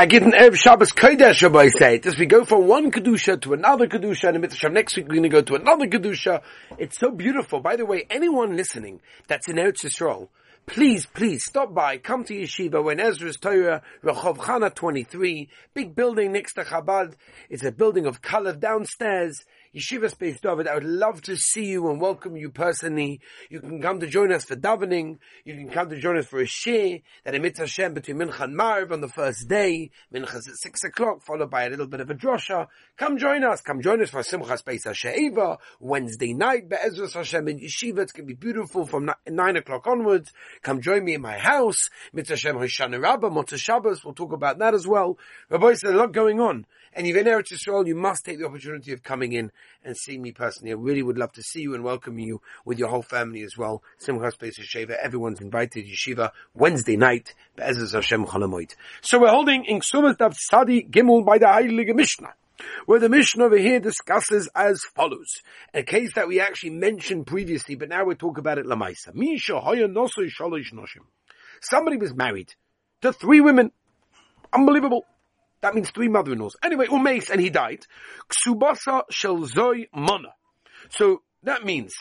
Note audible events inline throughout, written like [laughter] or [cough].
I get an Erev Shabbos Kodesh, Rabbi say. Just we go from one Kedusha to another Kedusha, and Mitzvah next week we're going to go to another Kedusha. It's so beautiful. By the way, anyone listening that's in Eretz Yisrael, please, please stop by, come to Yeshiva when Ezra's Torah, Rehov Chana 23, big building next to Chabad. It's a building of color downstairs. Yeshiva Space David, I would love to see you and welcome you personally. You can come to join us for davening. You can come to join us for a share that emits Hashem between Mincha and Maariv on the first day. Mincha's at six o'clock, followed by a little bit of a drosha. Come join us. Come join us for Simchas Beis Hashoeva, Wednesday night, Be'ezras Hashem in Yeshiva. It's going to be beautiful from nine o'clock onwards. Come join me in my house. Mitzvah Hashem Hoshana Rabbah, Motzah Shabbos. We'll talk about that as well. Rabbi, there's a lot going on. And you've in Eretz Yisrael, you must take the opportunity of coming in and seeing me personally. I really would love to see you and welcome you with your whole family as well. Simchas Beis Yeshiva, everyone's invited. Yeshiva, Wednesday night, Hashem. So we're holding in Ksumas Dav Sadi Gimel by the Heilige Mishnah where the Mishnah over here discusses as follows. A case that we actually mentioned previously, but now we talk about it lamaisa. Somebody was married to three women. Unbelievable. That means three mother-in-laws. Anyway, Umeis, and he died. Ksubasa shelzoi mana. So that means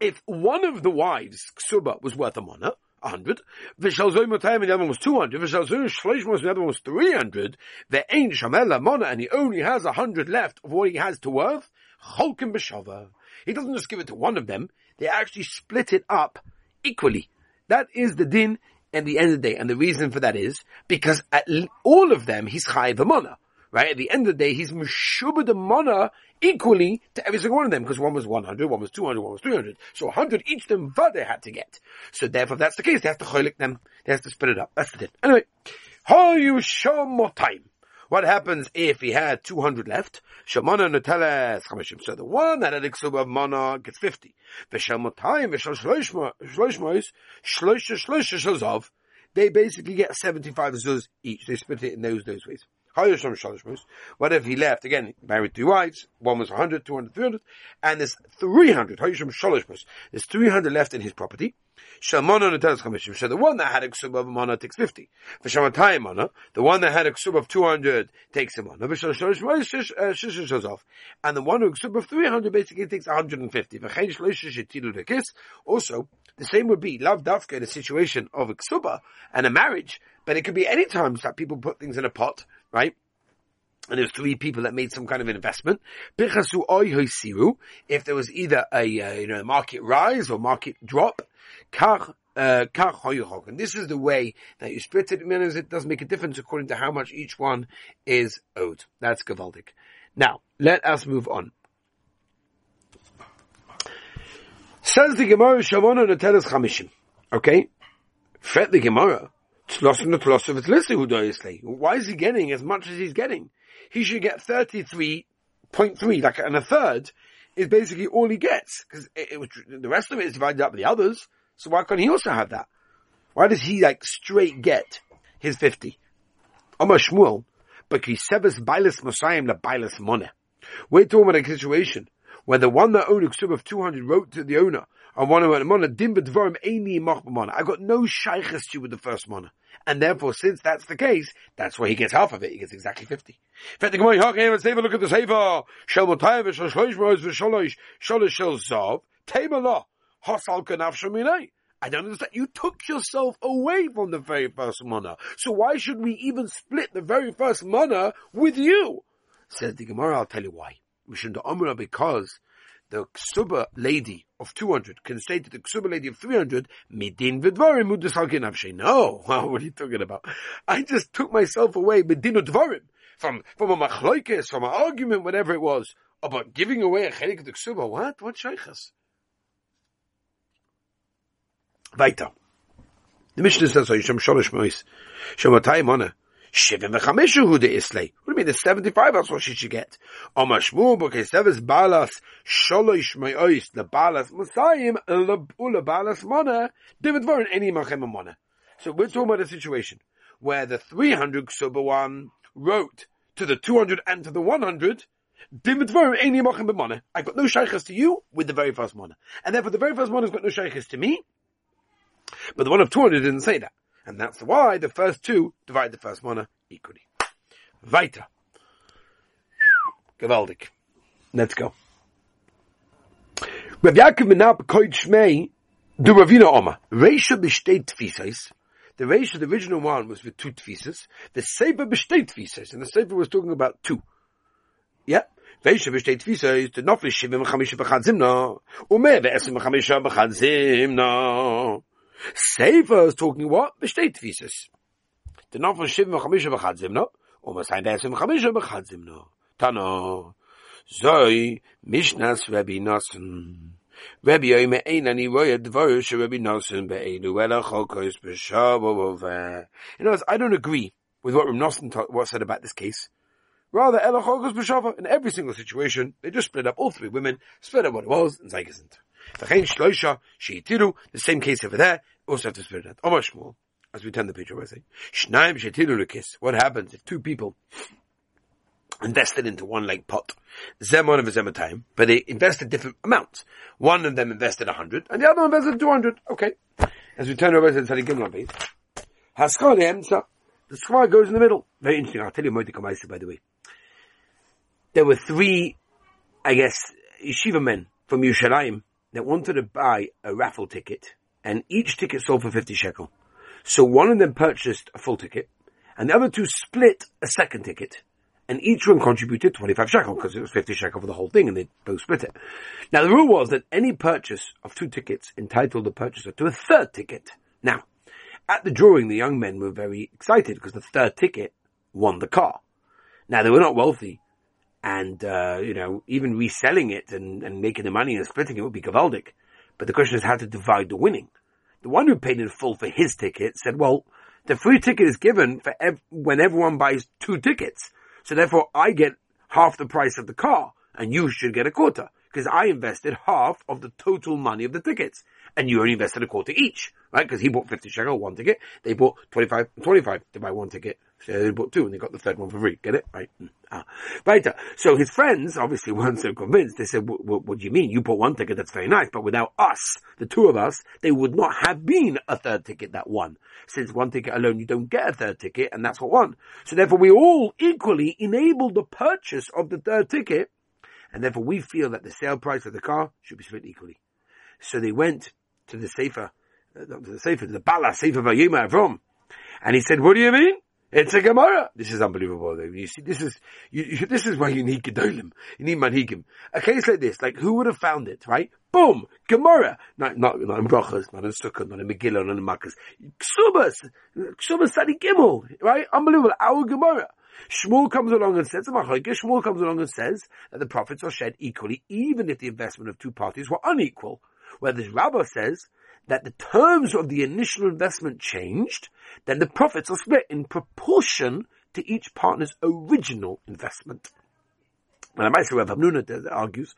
if one of the wives, Ksuba, was worth a mana, a hundred, Vishalzoi Motayim, the other one was two hundred, Vishalzoi Shleishmos, the other one was three hundred, the Ein Shamela Mana, and he only has a hundred left of what he has to worth, Cholkim B'Shava. He doesn't just give it to one of them, they actually split it up equally. That is the din at the end of the day. And the reason for that is because at all of them, he's chayiv amona. Right? At the end of the day, he's meshubah the mana equally to every single one of them, because one was 100, one was 200, one was 300. So 100 each them they had to get. So therefore, if that's the case, they have to cholik them. They have to split it up. That's the. Anyway, how you show more time. What happens if he had 200 left? Shamana Nateles Chamishim. So the one that had Iksub of Mana gets 50. Veshamotayim, Veshal Shloishmois, Shloisha Shloisha Shazov. They basically get 75 zuz each. They split it in those, those ways. What if he left? Again, married two wives. One was 100, 200, 300. And there's 300. There's 300 left in his property. So the one that had a ksub of mana takes 50. For Shamatayim mana, the one that had a ksub of 200 takes a mana. Uh, and the one who ksub of 300 basically takes 150. Also, the same would be love dafka in a situation of a ksuba and a marriage, but it could be any times that people put things in a pot, right? and there's three people that made some kind of investment. If there was either a uh, you know market rise or market drop, uh, and this is the way that you split it. It does make a difference according to how much each one is owed. That's gavaldik. Now let us move on. Says the Gemara, Shavona Nateles Chamishim. Okay? Fret the Gemara. Why is he getting as much as he's getting? He should get 33.3, like, and a third is basically all he gets. Cause it, it was, the rest of it is divided up with the others. So why can't he also have that? Why does he like straight get his 50? Omar Shmuel, but he severs bailis Mosayim la bailis money. We're talking about a situation where the one that owned a of 200 wrote to the owner, and one who mana dim b'dvarim eini mana. I got no shaykhs to with the first mana. And therefore, since that's the case, that's where he gets half of it. He gets exactly 50. Let's take a look at the Sefer. Shel Motayim v'shel shloish moz v'sholosh sholosh shel zav. Teimala. Hosal kanaf sheminei. I don't understand. You took yourself away from the very first mana. So why should we even split the very first mana with you? Says the Gemara, I'll tell you why. Because the ksuba lady of 200 can say to the ksuba lady of 300, midin v'dvarim avshay. No, [laughs] what are you talking about? I just took myself away, midin udvarim, from, from a machloikis, from an argument, whatever it was, about giving away a chelik of the ksuba. What? What shaykhas? Weiter. The Mishnah says, Yishem Sholosh Mois, Shematayim Honor, Shivim v'chamishu hu islay. What do you mean? The seventy-five. That's what she should get. Balas sholosh me'ois David Varin any machem mana. So we're talking about a situation where the three hundred ksuba one wrote to the two hundred and to the one hundred. I've got no shaykhs to you with the very first mana. And therefore the very first mana has got no shaykhs to me. But the one of 200 didn't say that. And that's why the first two divide the first mana uh, equally. Weiter. Gewaltig. Let's go. Rav Yaakov Menab Koid Shmei, the Ravina Oma. Reisha b'shtei tfisais. The Reisha, the original one, was with two tfisas. The Sefer b'shtei tfisais. And the Sefer was talking about two. Yeah? Reisha b'shtei tfisais, the Nofli shivim chamisha b'chad zimna. Umeh ve'esim chamisha b'chad zimna. Sefer is talking what? B'shtei tfisas. The Nofli shivim chamisha b'chad zimna. Umeh sein ve'esim chamisha b'chad zimna. Tano. Zoi, Mishnas Rabbi Nosson. Rabbi Yoime Ein Ani Roya Dvaru She Rabbi Nosson Be'enu Ela Cholkos B'Shavov. In other words, I don't agree with what Rabbi Nosson what said about this case. Rather, Ela Cholkos B'Shavov, in every single situation, they just split up all three women, split up what it was, and Zayk the same case over there, also have to split it out. Shmuel, as we turn the page over. What happens if two people invested into one like pot. Zemon of a time, but they invested different amounts. One of them invested a hundred, and the other one invested two hundred. Okay. As we turn over to the Gimel base, Haskar the the goes in the middle. Very interesting. I'll tell you more to by the way. There were three, I guess, yeshiva men from Yerushalayim that wanted to buy a raffle ticket, and each ticket sold for 50 shekel. So one of them purchased a full ticket, and the other two split a second ticket, and each one contributed 25 shekel because it was 50 shekel for the whole thing and they both split it. Now the rule was that any purchase of two tickets entitled the purchaser to a third ticket. Now, at the drawing, the young men were very excited because the third ticket won the car. Now they were not wealthy and, uh, you know, even reselling it and, and making the money and splitting it would be gavaldic. But the question is how to divide the winning. The one who paid in full for his ticket said, well, the free ticket is given for ev- when everyone buys two tickets. So therefore I get half the price of the car and you should get a quarter because I invested half of the total money of the tickets and you only invested a quarter each, right? Because he bought 50 shekel, one ticket. They bought 25, 25 to buy one ticket. So they bought two and they got the third one for free. Get it? Right. Mm. Ah. Right. So his friends obviously [laughs] weren't so convinced. They said, what do you mean? You bought one ticket. That's very nice. But without us, the two of us, they would not have been a third ticket that won. Since one ticket alone, you don't get a third ticket and that's what won. So therefore we all equally enabled the purchase of the third ticket and therefore we feel that the sale price of the car should be split equally. So they went to the Sefer, uh, to the Sefer, to the Bala Sefer Vayima Avrom. And he said, what do you mean? It's a Gemara. This is unbelievable. You see, this is you, you, this is why you need Gedolim. You need Manhigim. A case like this, like who would have found it, right? Boom, Gemara. Not not not in Brachas, not in Sukkot, not in Megillah, not in Makkos. Ksubas, Ksubas Sadi Gimel, right? Unbelievable. Our Gemara. Shmuel comes along and says, Shmuel comes along and says that the profits are shared equally, even if the investment of two parties were unequal. Where the Rabbah says that the terms of the initial investment changed, then the profits are split in proportion to each partner's original investment. And Amaisa Rav Hamnuna argues,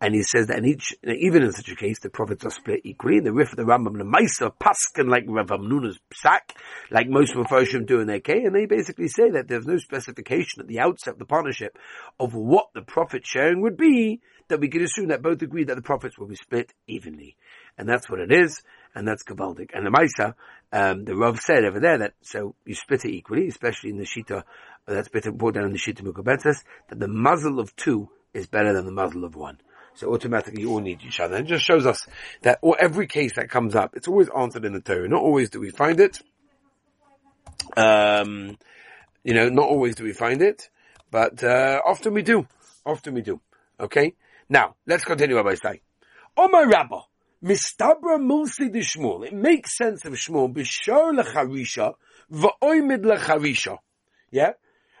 and he says that in each, even in such a case, the profits are split equally. The Rif of the Rambam, the Maisa Paskin, like Rav Hamnuna's sack, like most Mephoshim do in their K, and they basically say that there's no specification at the outset of the partnership of what the profit sharing would be, that we can assume that both agree that the profits will be split evenly. And that's what it is, and that's Gavaldik. And the Maisa, um, the Rav said over there that, so you split it equally, especially in the Shita, that's been brought down in the Shita Mekubetzes, that the muzzle of two is better than the muzzle of one. So automatically you all need each other. And it just shows us that or every case that comes up, it's always answered in the Torah. Not always do we find it. Um, you know, not always do we find it, but, uh, often we do. Often we do. Okay? Now, let's continue Rabbi Say. Oh my Rabbi, Mistabra Mulsi de Shmuel. It makes sense of Shmuel. Bishar lecharisha, va'oimid lecharisha. Yeah?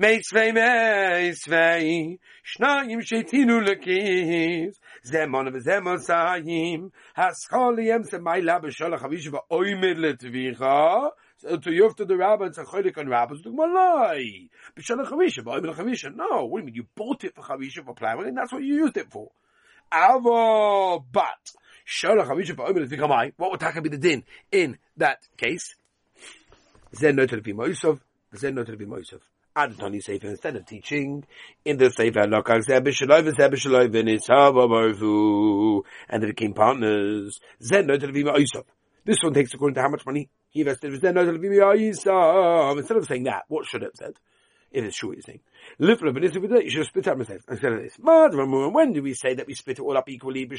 Meisvei meisvei, shnayim sheitinu lekis, zemon וזמון סיים, הסחולים סמיילה בשולח אבישו ואוימד לתביכה, to you to the rabbi and say cholik on rabbis do malai b'shana chavisha ba'oim chavisha no what do you mean you bought it for chavisha for plowing and that's what you used it for avo but Shalach Havisha Ba'omer Lefi What would Taka be the din in that case? Zen noted to be Moisov, Zen noted to be Moisov. Adonai Sefer, instead of teaching in the Sefer, and they became partners. Moisov. This one takes according to how much money he invested. Instead of saying that, what should it have said? It is what you're but you should split up mistakes instead of this. When do we say that we split it all up equally? Then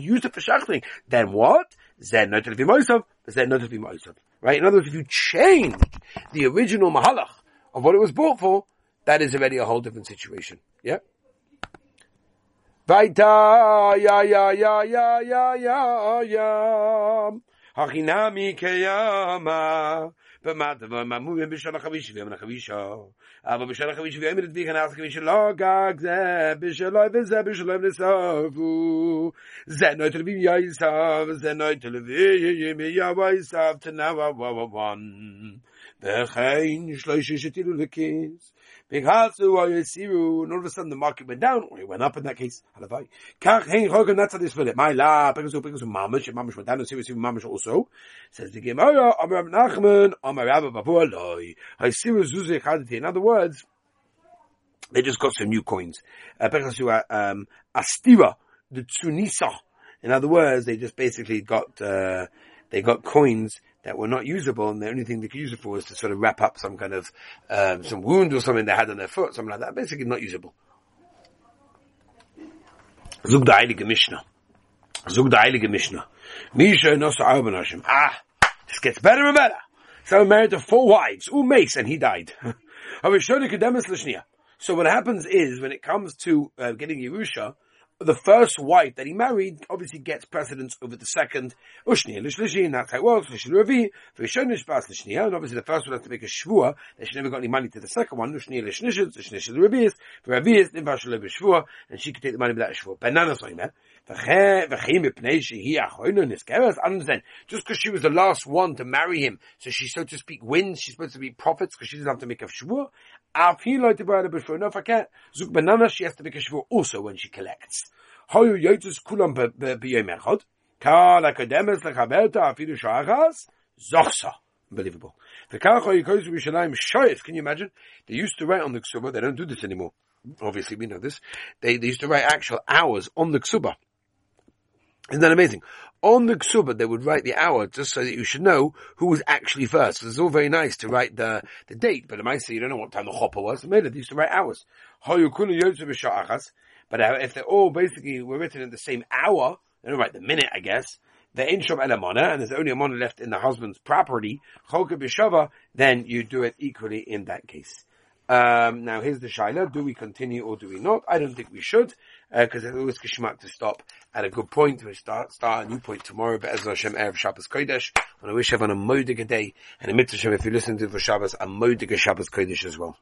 use it for. Then what? Zen not to be moisav, zen not to be moisav. Right? In other words, if you change the original mahalach of what it was bought for, that is already a whole different situation. Yeah? Vaita, ya, ya, ya, ya, ya, ya, ya. Hachinami keyama. במד ממו בישן חביש ומן חביש אבל בישן חביש ויום דביק אנא חביש חביש לא גג זה בישלוי וזה בישלוי לסוף זה נויטל בי יאיסב זה נויטל בי ימי יאיסב תנאו וואו וואו וואו וחיין שלוש שתילו לכיס And all of a sudden the market went down, or it went up in that case. Halavai. Kach, that's how they split it. My la, and went down, and Sivu, Mamish also. Says the Gemara, Amar Nachman, Amar Babu, Zuzi. In other words, they just got some new coins. Uh, Pegasu, um, Astira, the Tsunisa. In other words, they just basically got, uh, they got coins that were not usable, and the only thing they could use it for was to sort of wrap up some kind of um, some wound or something they had on their foot, something like that. Basically, not usable. Zug der Heilige Mishnah. Zug der Heilige Mishnah. Misha no Hashem. Ah, this gets better and better. So he married to four wives, Umace, and he died. [laughs] So what happens is, when it comes to uh, getting Yerusha, the first wife that he married obviously gets precedence over the second. And obviously the first one has to make a shvua that she never got any money to the second one. And she could take the money without a shvua. Just because she was the last one to marry him, so she, so to speak, wins, she's supposed to be prophets because she doesn't have to make a can't, Zuk banana, she has to make a shvua also when she collects. Unbelievable. The can you imagine? They used to write on the Ksuba, they don't do this anymore. Obviously we know this. They, they used to write actual hours on the Ksuba. Isn't that amazing? On the Ksuba, they would write the hour just so that you should know who was actually first. It's all very nice to write the, the date, but it might say you don't know what time the hopper was. They used to write hours. But uh, if they're all basically were written in the same hour, they don't write the minute, I guess. The Inshom Elamana, and there's only a money left in the husband's property, then you do it equally in that case. Um, now here's the shaila: Do we continue or do we not? I don't think we should, because uh, it's always kishmak to stop at a good point. to start start a new point tomorrow. But Ezra Hashem erev Shabbos Kodesh. And I wish everyone a modige day and a mitzvah. If you listen to the Shabbos, a modige Shabbos Kodesh as well.